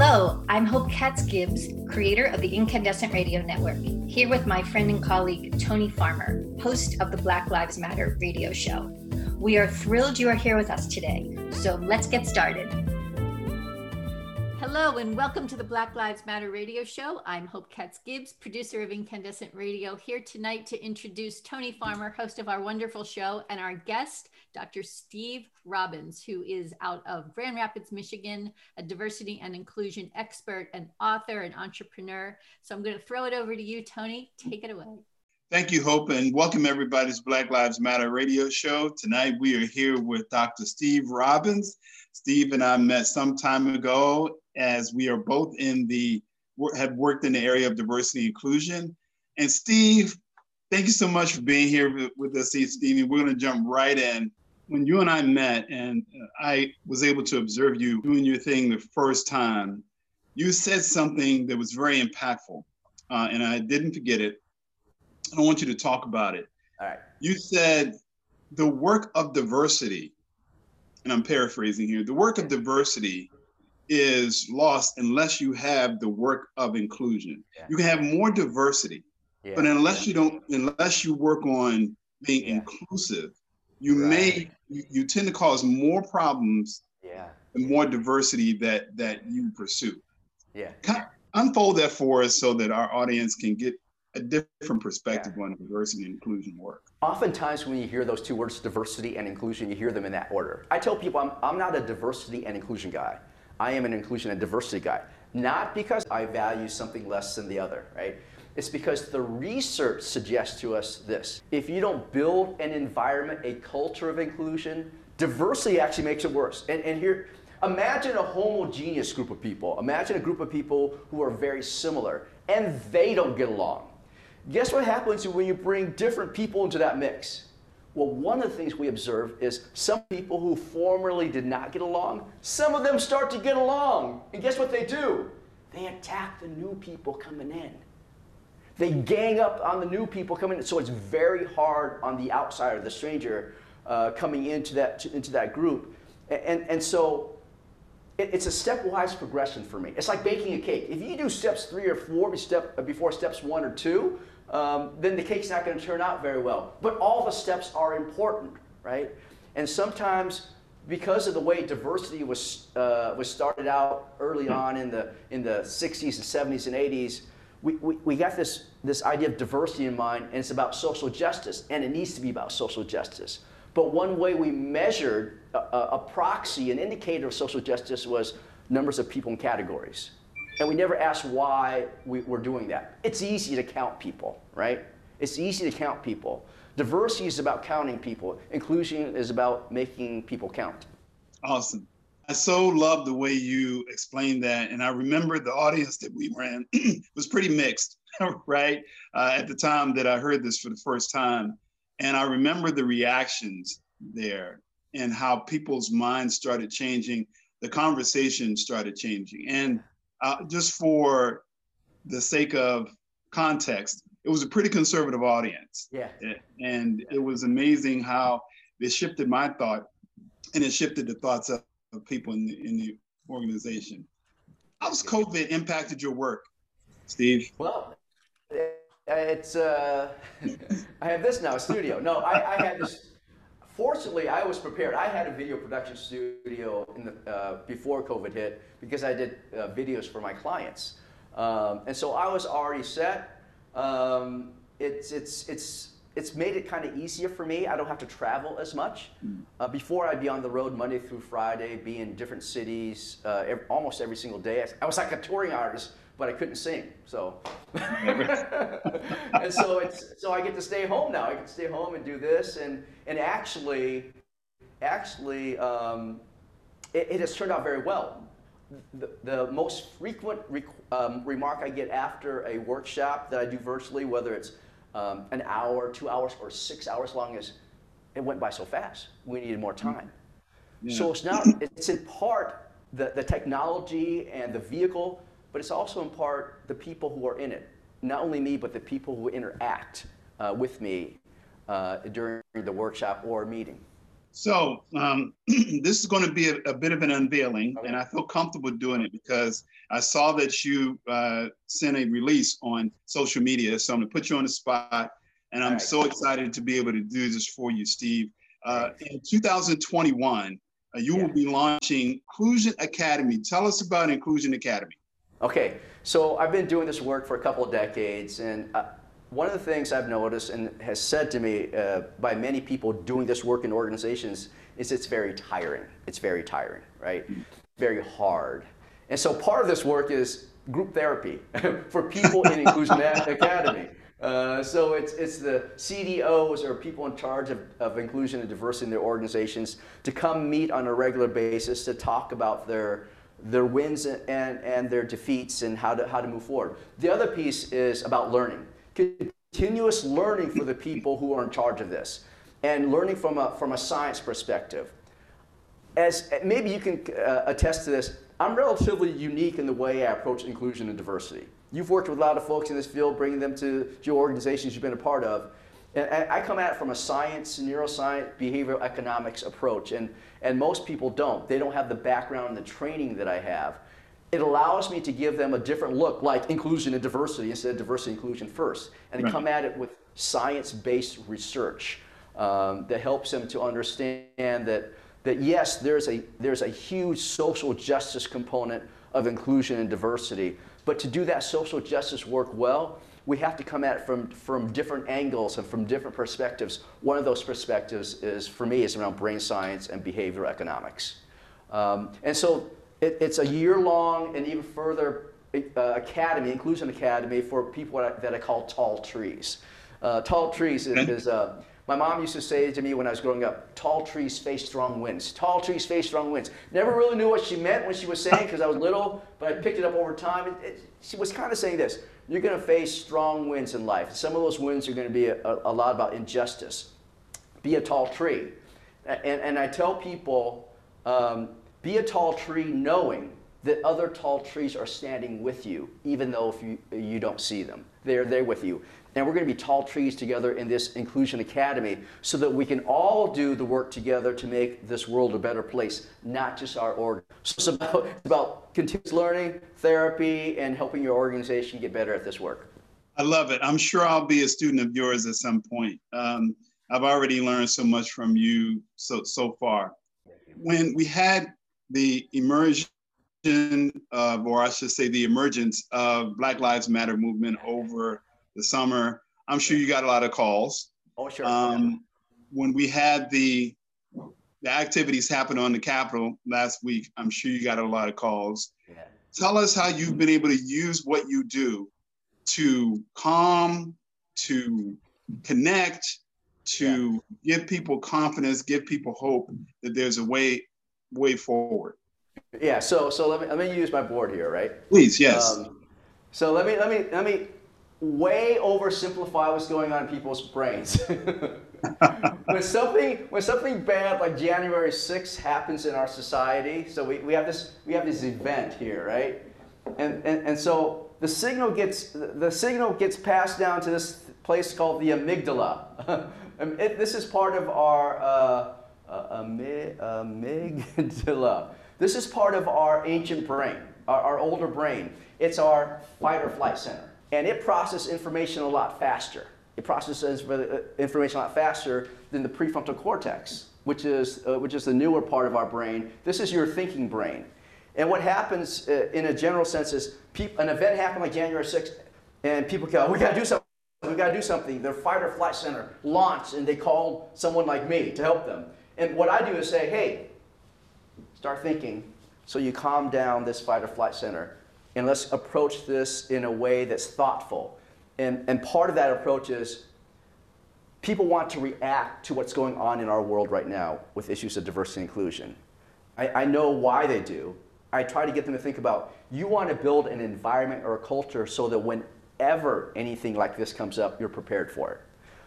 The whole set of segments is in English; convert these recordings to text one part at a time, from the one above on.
Hello, I'm Hope Katz Gibbs, creator of the Incandescent Radio Network, here with my friend and colleague Tony Farmer, host of the Black Lives Matter radio show. We are thrilled you are here with us today, so let's get started. Hello, and welcome to the Black Lives Matter radio show. I'm Hope Katz Gibbs, producer of Incandescent Radio, here tonight to introduce Tony Farmer, host of our wonderful show, and our guest, Dr. Steve Robbins, who is out of Grand Rapids, Michigan, a diversity and inclusion expert, an author, an entrepreneur. So I'm going to throw it over to you, Tony. Take it away. Thank you, Hope, and welcome everybody to Black Lives Matter radio show. Tonight we are here with Dr. Steve Robbins. Steve and I met some time ago as we are both in the have worked in the area of diversity and inclusion. And Steve, thank you so much for being here with us, Steve. We're going to jump right in. When you and I met, and I was able to observe you doing your thing the first time, you said something that was very impactful, uh, and I didn't forget it. I want you to talk about it. All right. You said the work of diversity, and I'm paraphrasing here, the work of diversity is lost unless you have the work of inclusion. Yeah. You can have more diversity, yeah. but unless you don't, unless you work on being yeah. inclusive, you right. may you, you, tend to cause more problems. Yeah. And more diversity that that you pursue. Yeah. Kind of unfold that for us so that our audience can get a different perspective on diversity and inclusion work. Oftentimes, when you hear those two words, diversity and inclusion, you hear them in that order. I tell people I'm, I'm not a diversity and inclusion guy. I am an inclusion and diversity guy. Not because I value something less than the other, right? It's because the research suggests to us this. If you don't build an environment, a culture of inclusion, diversity actually makes it worse. And, and here, imagine a homogeneous group of people. Imagine a group of people who are very similar and they don't get along. Guess what happens when you bring different people into that mix? Well, one of the things we observe is some people who formerly did not get along, some of them start to get along. And guess what they do? They attack the new people coming in. They gang up on the new people coming in. So it's very hard on the outsider, the stranger, uh, coming into that, into that group. And, and, and so it, it's a stepwise progression for me. It's like baking a cake. If you do steps three or four before steps one or two, um, then the cake's not going to turn out very well. But all the steps are important, right? And sometimes, because of the way diversity was uh, was started out early on in the in the 60s and 70s and 80s, we, we, we got this this idea of diversity in mind, and it's about social justice, and it needs to be about social justice. But one way we measured a, a proxy, an indicator of social justice, was numbers of people in categories. And we never ask why we, are doing that. It's easy to count people, right? It's easy to count people. Diversity is about counting people. Inclusion is about making people count. Awesome. I so love the way you explained that. And I remember the audience that we ran was pretty mixed, right? Uh, at the time that I heard this for the first time. And I remember the reactions there and how people's minds started changing, the conversation started changing. And uh, just for the sake of context, it was a pretty conservative audience. Yeah. And it was amazing how it shifted my thought and it shifted the thoughts of, of people in the, in the organization. How's COVID impacted your work, Steve? Well, it's, uh, I have this now, a studio. No, I, I had this fortunately, I was prepared. I had a video production studio in the, uh, before COVID hit because I did uh, videos for my clients. Um, and so I was already set. Um, it's, it's, it's, it's made it kind of easier for me. I don't have to travel as much. Hmm. Uh, before, I'd be on the road Monday through Friday, be in different cities uh, every, almost every single day. I was like a touring artist but I couldn't sing. So, and so it's so I get to stay home now. I to stay home and do this, and and actually, actually, um, it, it, has turned out very well. The, the most frequent um, remark I get after a workshop that I do virtually, whether it's um, an hour, two hours, or six hours long, is it went by so fast. We needed more time. Yeah. So it's not. It's in part the, the technology and the vehicle but it's also in part the people who are in it. Not only me, but the people who interact uh, with me uh, during the workshop or meeting. So um, this is going to be a, a bit of an unveiling, Okay. and I feel comfortable doing it because I saw that you uh, sent a release on social media. So I'm going to put you on the spot, and I'm right. so excited to be able to do this for you, Steve. Uh, in 2021, uh, you Yeah. will be launching Inclusion Academy. Tell us about Inclusion Academy. Okay, so I've been doing this work for a couple of decades, and uh, one of the things I've noticed and has said to me uh, by many people doing this work in organizations is it's very tiring. It's very tiring, right? Very hard. And so part of this work is group therapy for people in Inclusion Academy. Uh, so it's, it's the CDOs or people in charge of, of inclusion and diversity in their organizations to come meet on a regular basis to talk about their, their wins and, and their defeats and how to, how to move forward. The other piece is about learning. Continuous learning for the people who are in charge of this and learning from a, from a science perspective as maybe you can uh, attest to this, I'm relatively unique in the way I approach inclusion and diversity. You've worked with a lot of folks in this field, bringing them to your organizations you've been a part of. And, I come at it from a science, neuroscience, behavioral economics approach, and, and most people don't. They don't have the background and the training that I have. It allows me to give them a different look, like inclusion and diversity instead of diversity and inclusion first, and Right. come at it with science-based research um, that helps them to understand that that yes, there's a there's a huge social justice component of inclusion and diversity, but to do that social justice work well, we have to come at it from from different angles and from different perspectives. One of those perspectives is for me is around brain science and behavioral economics, um, and so it, it's a year-long and even further uh, academy, inclusion academy for people that I, that I call tall trees. Uh, tall trees is, is uh, my mom used to say to me when I was growing up, tall trees face strong winds. Tall trees face strong winds. Never really knew what she meant when she was saying because I was little, but I picked it up over time. It, it, she was kind of saying this you're going to face strong winds in life. Some of those winds are going to be a, a, lot about injustice. Be a tall tree. And, and I tell people, um, be a tall tree knowing that other tall trees are standing with you, even though if you, you don't see them. They're there with you. And we're going to be tall trees together in this Inclusion Academy so that we can all do the work together to make this world a better place, not just our org. So it's about, it's about continuous learning, therapy, and helping your organization get better at this work. I love it. I'm sure I'll be a student of yours at some point. Um, I've already learned so much from you so so far. When we had the immersion of, or I should say, the emergence of Black Lives Matter movement over the summer, I'm sure you got a lot of calls. Oh, sure. Um, when we had the the activities happen on the Capitol last week, I'm sure you got a lot of calls. Yeah. Tell us how you've been able to use what you do to calm, to connect, to give people confidence, give people hope that there's a way way forward. Yeah, so so let me let me use my board here, right? Please, yes. Um, so let me let me let me way oversimplify what's going on in people's brains. when something when something bad like January 6th happens in our society, so we, we have this we have this event here, right? And, and and so the signal gets the signal gets passed down to this place called the amygdala. It, this is part of our uh, uh, amy- amygdala. This is part of our ancient brain, our, our older brain. It's our fight or flight center. And it processes information a lot faster. It processes uh, information a lot faster than the prefrontal cortex, which is, uh, which is the newer part of our brain. This is your thinking brain. And what happens uh, in a general sense is an event happened like January 6th, and people go, we gotta do something. We gotta do something. Their fight or flight center launched, and they called someone like me to help them. And what I do is say, hey, start thinking. So you calm down this fight or flight center, and let's approach this in a way that's thoughtful. And, and part of that approach is people want to react to what's going on in our world right now with issues of diversity and inclusion. I, I know why they do. I try to get them to think about you want to build an environment or a culture so that whenever anything like this comes up, you're prepared for it.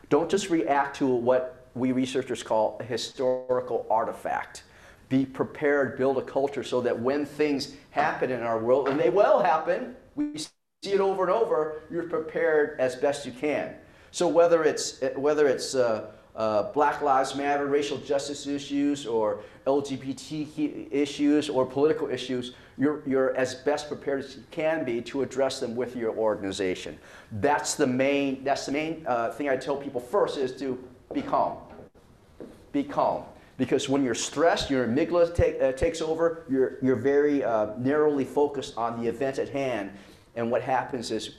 Don't just react to what we researchers call a historical artifact. Be prepared, build a culture so that when things happen in our world, and they will happen, we see it over and over, you're prepared as best you can. So whether it's whether it's uh, uh, Black Lives Matter, racial justice issues, or LGBT issues, or political issues, you're, you're as best prepared as you can be to address them with your organization. That's the main, that's the main uh, thing I tell people first is to be calm. Be calm. Because when you're stressed, your amygdala take, uh, takes over, you're, you're very uh, narrowly focused on the event at hand. And what happens is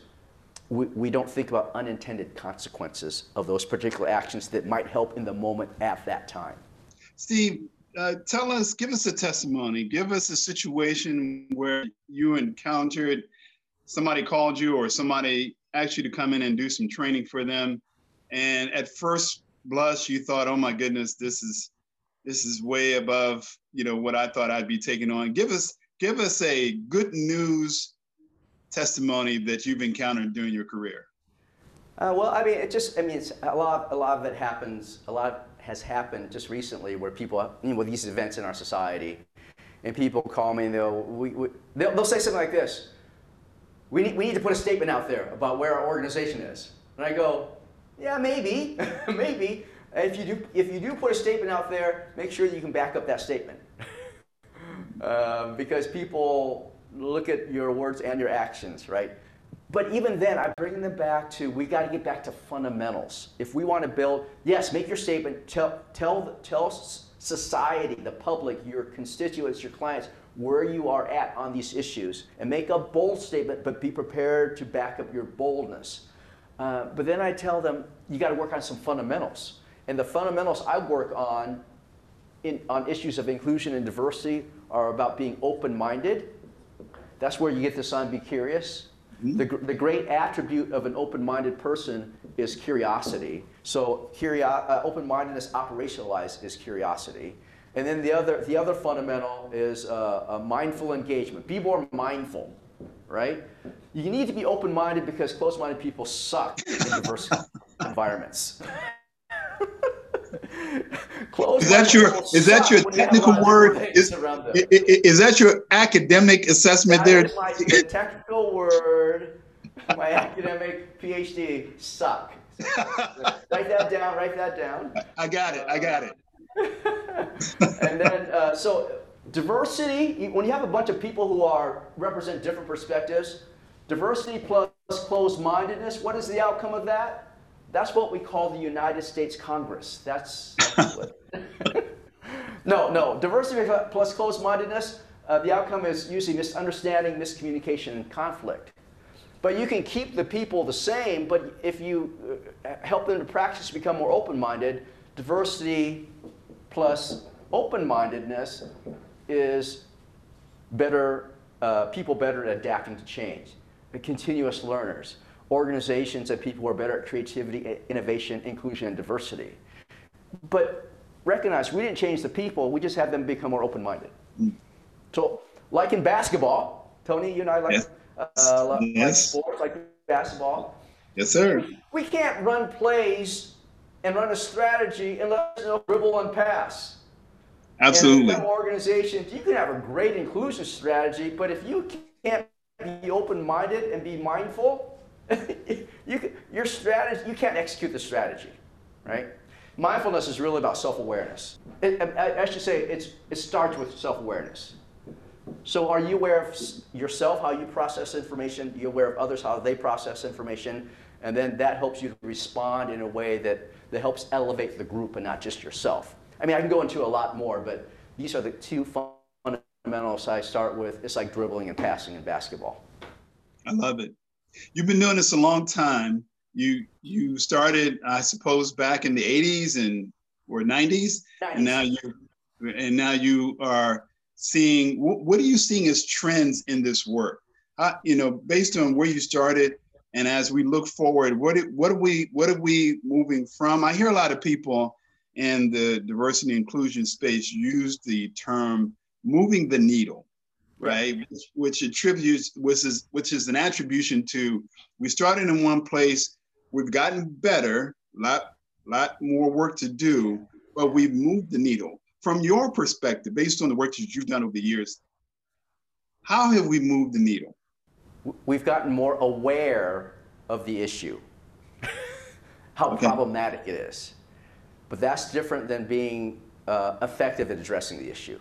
we, we don't think about unintended consequences of those particular actions that might help in the moment at that time. Steve, uh, tell us, give us a testimony, give us a situation where you encountered somebody called you or somebody asked you to come in and do some training for them. And at first blush, you thought, oh my goodness, this is this is way above, you know, what I thought I'd be taking on. Give us give us a good news testimony that you've encountered during your career? Uh, well, I mean, it just, I mean, it's a lot, a lot of it happens, a lot has happened just recently where people, you know, with these events in our society, and people call me and they'll, we, we, they'll, they'll say something like this, we need, we need to put a statement out there about where our organization is. And I go, yeah, maybe, maybe. If you, do, if you do put a statement out there, make sure that you can back up that statement. um, because people look at your words and your actions, right? But even then, I bring them back to we got to get back to fundamentals. If we want to build, yes, make your statement, tell, tell, tell society, the public, your constituents, your clients, where you are at on these issues, and make a bold statement, but be prepared to back up your boldness. Uh, but then I tell them, you got to work on some fundamentals. And the fundamentals I work on in, on issues of inclusion and diversity are about being open minded that's where you get the sign, be curious. Mm-hmm. The, the great attribute of an open minded person is curiosity. So, curio- uh, open mindedness operationalized is curiosity. And then the other, the other fundamental is uh, mindful engagement. Be more mindful, right? You need to be open minded because closed minded people suck in diverse environments. Is that your is that your technical word? Is, is, is, that your academic assessment that there? my technical word. My academic PhD suck. write that down. Write that down. I got it. I got it. and then uh, so diversity. When you have a bunch of people who are represent different perspectives, diversity plus closed-mindedness. What is the outcome of that? That's what we call the United States Congress. That's, that's what. no, no. Diversity plus closed-mindedness. Uh, the outcome is usually misunderstanding, miscommunication, and conflict. But you can keep the people the same, but if you uh, help them to practice become more open-minded, diversity plus open-mindedness is better, uh, people better at adapting to change, the continuous learners organizations and people who are better at creativity, innovation, inclusion, and diversity. But recognize we didn't change the people, we just had them become more open minded. So, like in basketball, Tony, you and I like, yes. uh, like, yes. like sports, like basketball. Yes, sir. We can't run plays and run a strategy unless you know dribble and pass. Absolutely. And organizations, you can have a great inclusion strategy, but if you can't be open minded and be mindful, you, your strategy, you can't execute the strategy, right? Mindfulness is really about self-awareness. I, I, should say it starts with self-awareness. So are you aware of yourself, how you process information? Are You're aware of others, how they process information? And then that helps you respond in a way that, that helps elevate the group and not just yourself. I mean, I can go into a lot more, but these are the two fundamentals I start with. It's like dribbling and passing in basketball. I love it. You've been doing this a long time. You you started, I suppose, back in the 80s and or 90s, 90s. and now you and now you are seeing. What, what are you seeing as trends in this work? Uh, you know, based on where you started, and as we look forward, what what are we what are we moving from? I hear a lot of people in the diversity and inclusion space use the term moving the needle right? Which, which attributes, which is which is an attribution to we started in one place, we've gotten better, lot lot more work to do, but we've moved the needle. From your perspective, based on the work that you've done over the years, how have we moved the needle? We've gotten more aware of the issue, how okay. problematic it is. but that's different than being uh, effective at addressing the issue.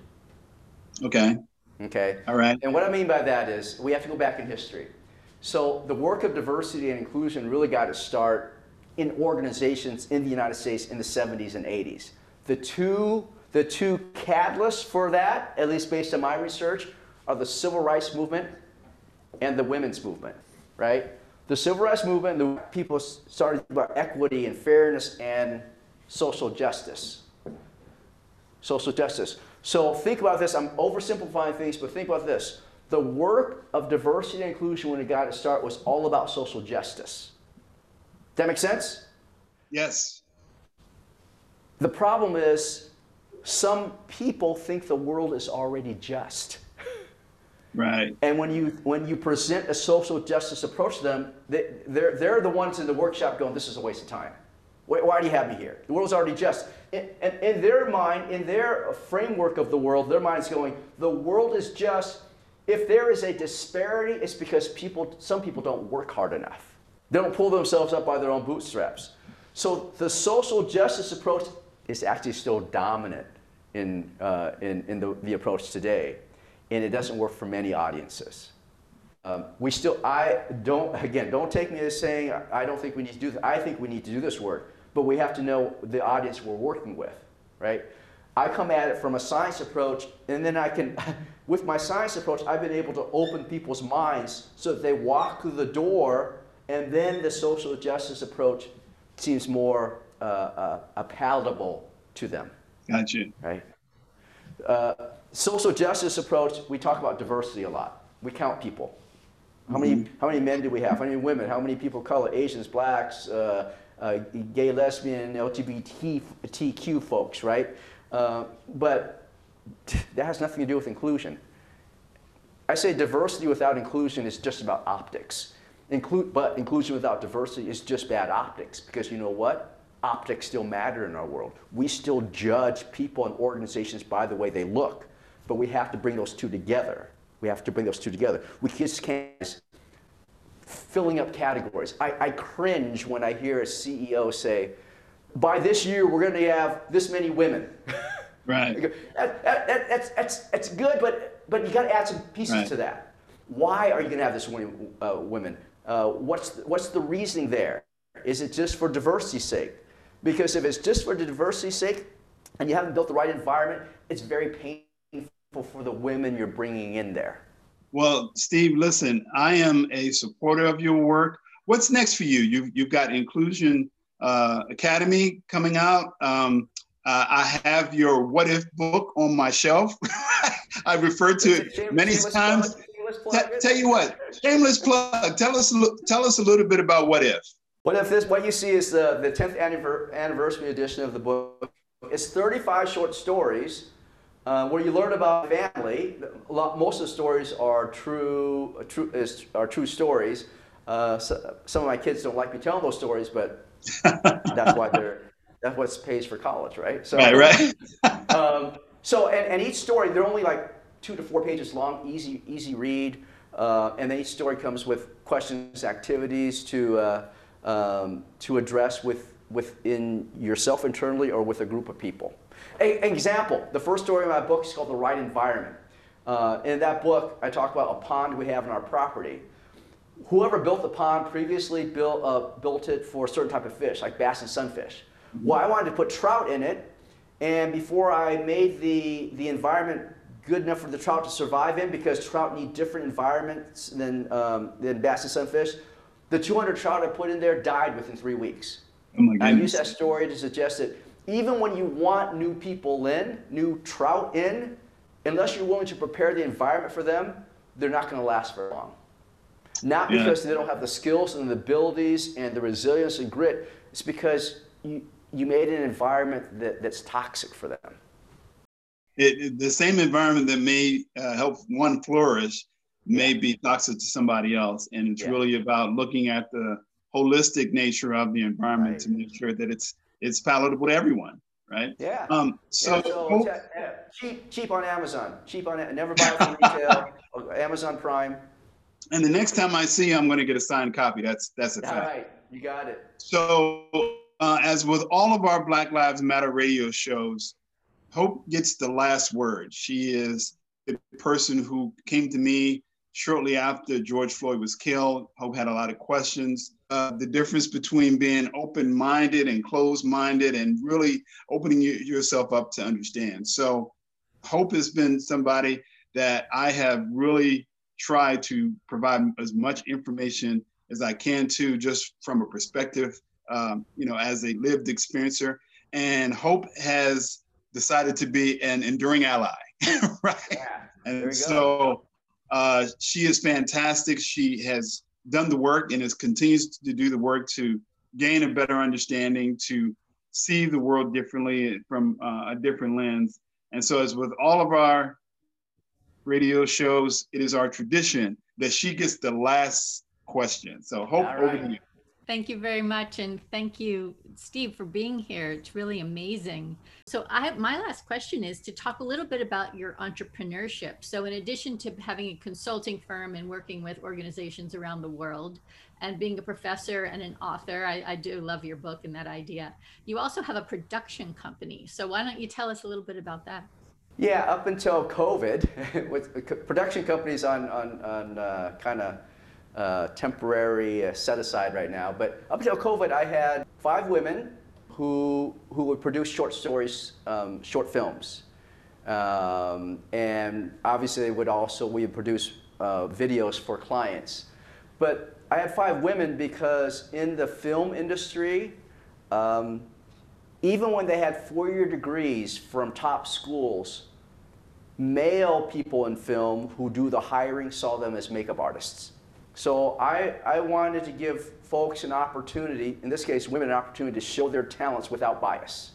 Okay. Okay. All right. And what I mean by that is we have to go back in history. So the work of diversity and inclusion really got to start in organizations in the United States in the 70s and 80s. The two, the two catalysts for that, at least based on my research, are the civil rights movement and the women's movement, right? The civil rights movement, the people started about equity and fairness and social justice. Social justice. So think about this. I'm oversimplifying things, but think about this. The work of diversity and inclusion when it got to start was all about social justice. That make sense? Yes. The problem is some people think the world is already just. Right. And when you when you present a social justice approach to them, they, they're they're the ones in the workshop going, "This is a waste of time. Why, why do you have me here? The world's already just." And in, in, in their mind, in their framework of the world, their mind's going, "The world is just." If there is a disparity, it's because people some people don't work hard enough. They don't pull themselves up by their own bootstraps. So the social justice approach is actually still dominant in uh, in, in the, the approach today and it doesn't work for many audiences. Um, we still, I don't, again, don't take me as saying I don't think we need to do this. I think we need to do this work, but we have to know the audience we're working with, right? I come at it from a science approach, and then I can, with my science approach, I've been able to open people's minds so that they walk through the door, and then the social justice approach seems more uh, uh, palatable to them. Gotcha. Right? Uh, social justice approach, we talk about diversity a lot. We count people. How many, mm-hmm. how many men do we have? How many women? How many people of color? Asians, blacks, uh, uh, gay, lesbian, LGBTQ folks, right? Uh, but that has nothing to do with inclusion. I say diversity without inclusion is just about optics. Include, but inclusion without diversity is just bad optics because you know what? Optics still matter in our world. We still judge people and organizations by the way they look but we have to bring those two together. We have to bring those two together. We just can't filling up categories. I, I cringe when I hear a CEO say, by this year, we're going to have this many women. Right. that, that, that, that's, that's, that's good, but, but you got to add some pieces right. to that. Why are you going to have this many uh, women? Uh, what's, the, what's the reasoning there? Is it just for diversity's sake? Because if it's just for diversity's sake and you haven't built the right environment, it's very painful for the women you're bringing in there? Well, Steve, listen, I am a supporter of your work. What's next for you? You've, you've got Inclusion uh, Academy coming out. Um, uh, I have your What If book on my shelf. I referred to it many times. tell you what, shameless plug. Tell us, tell us a little bit about What If. What if this? What you see is the, the 10th anniversary edition of the book. It's 35 short stories uh, where you learn about family. Lot, most of the stories are true, true is, are true stories. Uh, so, some of my kids don't like me telling those stories, but that's why they're that's what pays for college, right? So, right, right. um, so, and, and each story they're only like two to four pages long, easy easy read, uh, and then each story comes with questions, activities to uh, um, to address with within yourself internally or with a group of people. A, example, the first story in my book is called The Right Environment. Uh, in that book, I talk about a pond we have in our property. Whoever built the pond previously built, uh, built it for a certain type of fish, like bass and sunfish. Well, I wanted to put trout in it, and before I made the, the environment good enough for the trout to survive in, because trout need different environments than, um, than bass and sunfish, the 200 trout I put in there died within three weeks. Oh I use that story to suggest that even when you want new people in, new trout in, unless you're willing to prepare the environment for them, they're not going to last very long. Not yeah. because they don't have the skills and the abilities and the resilience and grit. It's because you, you made an environment that, that's toxic for them. It, it, the same environment that may uh, help one flourish may be toxic to somebody else. And it's yeah. really about looking at the holistic nature of the environment right. to make sure that it's it's palatable to everyone, right? Yeah. Um, so, yeah, so yeah, cheap, cheap on Amazon. Cheap on never buy it from retail. Amazon Prime. And the next time I see you, I'm going to get a signed copy. That's that's a fact. All right, you got it. So Uh, as with all of our Black Lives Matter radio shows, Hope gets the last word. She is the person who came to me shortly after George Floyd was killed. Hope had a lot of questions. Uh, the difference between being open minded and closed minded and really opening yourself up to understand. So, Hope has been somebody that I have really tried to provide as much information as I can to, just from a perspective, um, you know, as a lived experiencer. And Hope has decided to be an enduring ally, right? Yeah, and so uh, she is fantastic. She has done the work and is continues to do the work to gain a better understanding, to see the world differently from uh, a different lens. And so, as with all of our radio shows, it is our tradition that she gets the last question. So, hope right. over to you. Thank you very much. And thank you, Steve, for being here. It's really amazing. So I my last question is to talk a little bit about your entrepreneurship. So in addition to having a consulting firm and working with organizations around the world and being a professor and an author, I, I do love your book and that idea. You also have a production company. So why don't you tell us a little bit about that? Yeah, up until COVID, with production companies on, on, on uh, kind of uh, temporary uh, set aside right now. But up until COVID, I had five women who, who would produce short stories, um, short films. Um, and obviously, they would also, we would produce uh, videos for clients. But I had five women because in the film industry, um, even when they had four-year degrees from top schools, male people in film who do the hiring saw them as makeup artists. So I, I wanted to give folks an opportunity, in this case women an opportunity to show their talents without bias.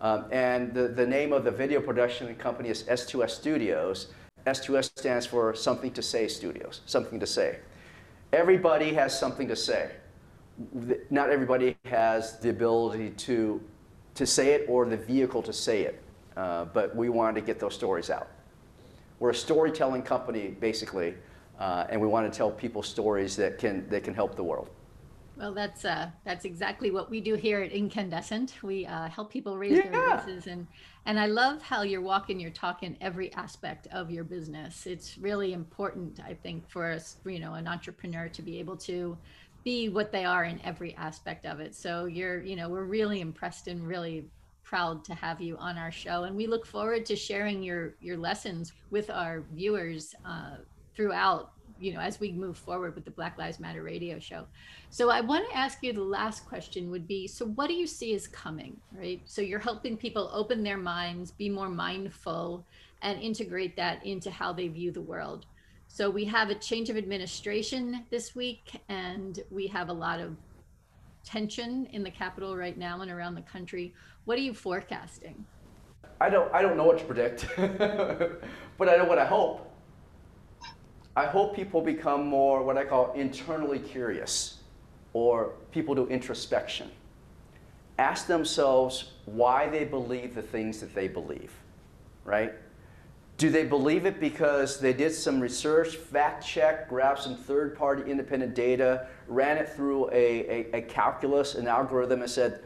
Um, and the, the name of the video production company is S2S Studios. S2S stands for Something to Say Studios, something to say. Everybody has something to say. Not everybody has the ability to, to say it or the vehicle to say it, uh, but we wanted to get those stories out. We're a storytelling company, basically, uh, and we want to tell people stories that can that can help the world. Well, that's uh, that's exactly what we do here at Incandescent. We uh, help people raise yeah. their voices, and and I love how you're walking your talk in every aspect of your business. It's really important, I think, for us, you know, an entrepreneur to be able to be what they are in every aspect of it. So you're, you know, we're really impressed and really proud to have you on our show, and we look forward to sharing your your lessons with our viewers. Uh, throughout you know as we move forward with the black lives matter radio show. So i want to ask you the last question would be so what do you see is coming right? So you're helping people open their minds be more mindful and integrate that into how they view the world. So we have a change of administration this week and we have a lot of tension in the capital right now and around the country. What are you forecasting? I don't i don't know what to predict but i know what i hope I hope people become more what I call internally curious or people do introspection. Ask themselves why they believe the things that they believe, right? Do they believe it because they did some research, fact check, grabbed some third party independent data, ran it through a, a, a, calculus, an algorithm, and said,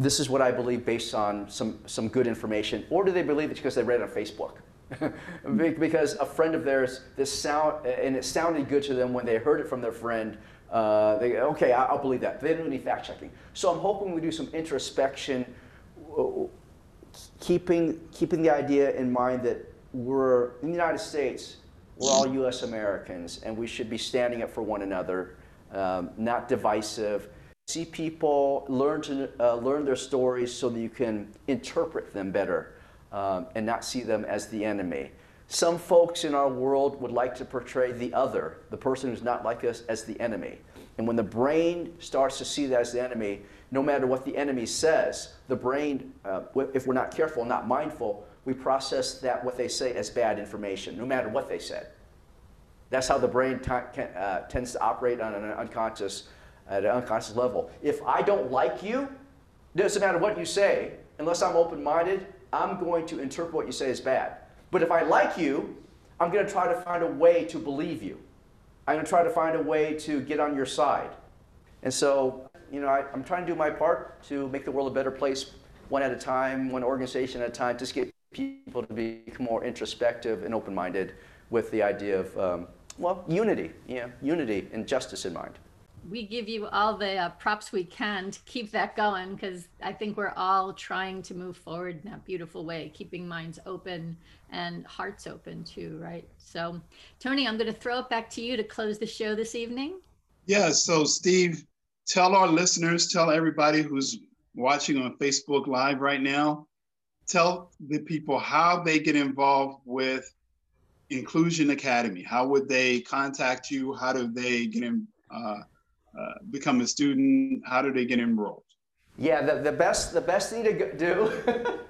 this is what I believe based on some, some good information? Or do they believe it because they read it on Facebook? because a friend of theirs, this sound, and it sounded good to them when they heard it from their friend. Uh, they okay, I'll believe that. They didn't do any fact checking. So I'm hoping we do some introspection, keeping keeping the idea in mind that we're in the United States. We're all U.S. Americans, and we should be standing up for one another, um, not divisive. See people learn to uh, learn their stories so that you can interpret them better um, and not see them as the enemy. Some folks in our world would like to portray the other, the person who's not like us, as the enemy. And when the brain starts to see that as the enemy, no matter what the enemy says, the brain, uh, if we're not careful, not mindful, we process that what they say as bad information, no matter what they said. That's how the brain uh, tends to operate on an unconscious, at an unconscious level. If I don't like you, doesn't matter what you say, unless I'm open-minded, I'm going to interpret what you say as bad. But if I like you, I'm going to try to find a way to believe you. I'm going to try to find a way to get on your side. And so You know, I, I'm trying to do my part to make the world a better place, one at a time, one organization at a time. Just get people to become more introspective and open-minded with the idea of, um, well, unity. Yeah, unity and justice in mind we give you all the uh, props we can to keep that going because I think we're all trying to move forward in that beautiful way, keeping minds open and hearts open too, right? So, Tony, I'm going to throw it back to you to close the show this evening. Yeah. So, Steve, tell our listeners, tell everybody who's watching on Facebook Live right now, tell the people how they get involved with Inclusion Academy. How would they contact you? How do they get in? Uh, uh, become a student? How do they get enrolled? Yeah, the, the best the best thing to do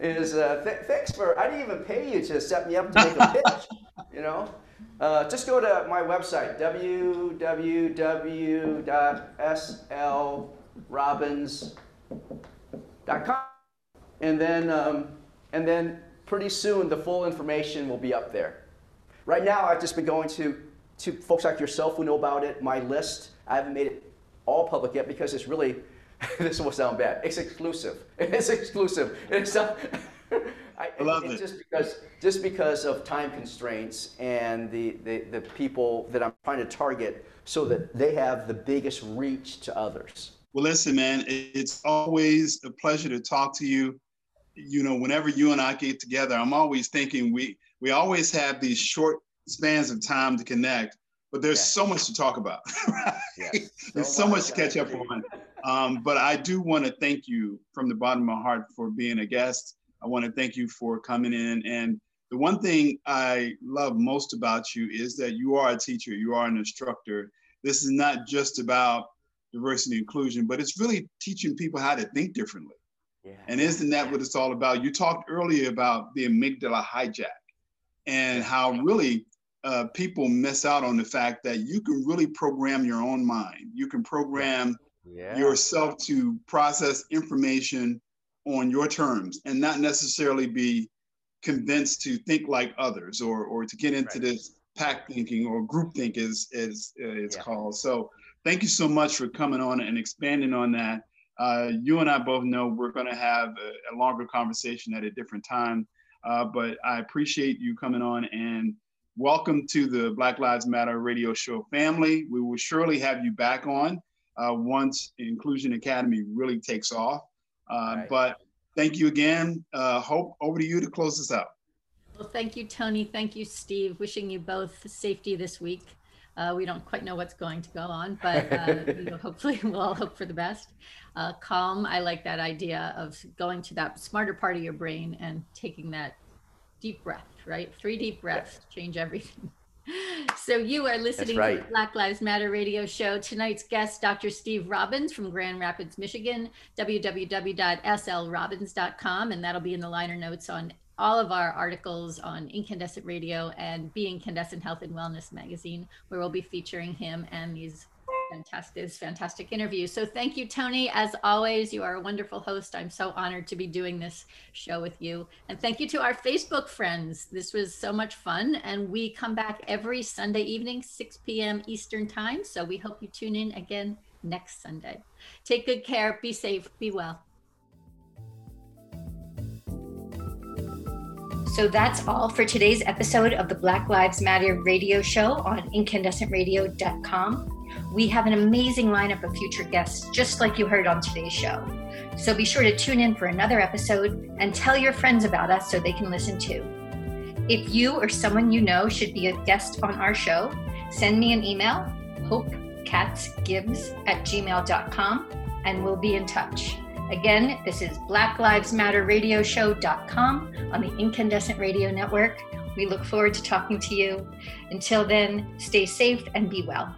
is uh, th- thanks for I didn't even pay you to set me up to make a pitch. You know, uh, just go to my website www.slrobbins.com, and then um, and then pretty soon the full information will be up there. Right now, I've just been going to to folks like yourself who know about it, my list I haven't made it all public yet because it's really, this will sound bad. It's exclusive. It's exclusive. It's not, I, I love it. it. Just because, just because of time constraints and the, the, the people that I'm trying to target so that they have the biggest reach to others. Well, listen, man, it's always a pleasure to talk to you. You know, whenever you and I get together, I'm always thinking we we always have these short spans of time to connect, but there's yeah. so much to talk about. Right? there's so, much to catch up on. Um, but I do want to thank you from the bottom of my heart for being a guest. I want to thank you for coming in. And the one thing I love most about you is that you are a teacher, you are an instructor. This is not just about diversity and inclusion, but it's really teaching people how to think differently. Yeah. And isn't that what it's all about? You talked earlier about the amygdala hijack and how really uh, people miss out on the fact that you can really program your own mind. You can program yeah. yourself to process information on your terms and not necessarily be convinced to think like others or, or to get into right. this pack thinking or group think is, is, it's yeah. called. So thank you so much for coming on and expanding on that. Uh, you and I both know we're going to have a, a, longer conversation at a different time, uh, but I appreciate you coming on and welcome to the Black Lives Matter radio show family. We will surely have you back on uh, once Inclusion Academy really takes off. Uh, right. But thank you again. Uh, Hope, over to you to close this out. Well, thank you, Tony. Thank you, Steve. Wishing you both safety this week. Uh, we don't quite know what's going to go on, but uh, you know, hopefully we'll all hope for the best. Uh, calm. I like that idea of going to that smarter part of your brain and taking that deep breath right? Three deep breaths change everything. So you are listening right. to the Black Lives Matter radio show. Tonight's guest, Dr. Steve Robbins from Grand Rapids, Michigan, www.slrobbins.com, and that'll be in the liner notes on all of our articles on Incandescent Radio and Be Incandescent Health and Wellness magazine, where we'll be featuring him and these fantastic, fantastic interview. So thank you, Tony. As always, you are a wonderful host. I'm so honored to be doing this show with you. And thank you to our Facebook friends. This was so much fun. And we come back every Sunday evening, 6 p.m. Eastern Time. So we hope you tune in again next Sunday. Take good care. Be safe. Be well. So that's all for today's episode of the Black Lives Matter radio show on incandescentradio.com. We have an amazing lineup of future guests, just like you heard on today's show. So be sure to tune in for another episode and tell your friends about us so they can listen too. If you or someone you know should be a guest on our show, send me an email, hopekatzgibbs at gmail.com, and we'll be in touch. Again, this is Black Lives Matter Radio Show.com on the Incandescent Radio Network. We look forward to talking to you. Until then, stay safe and be well.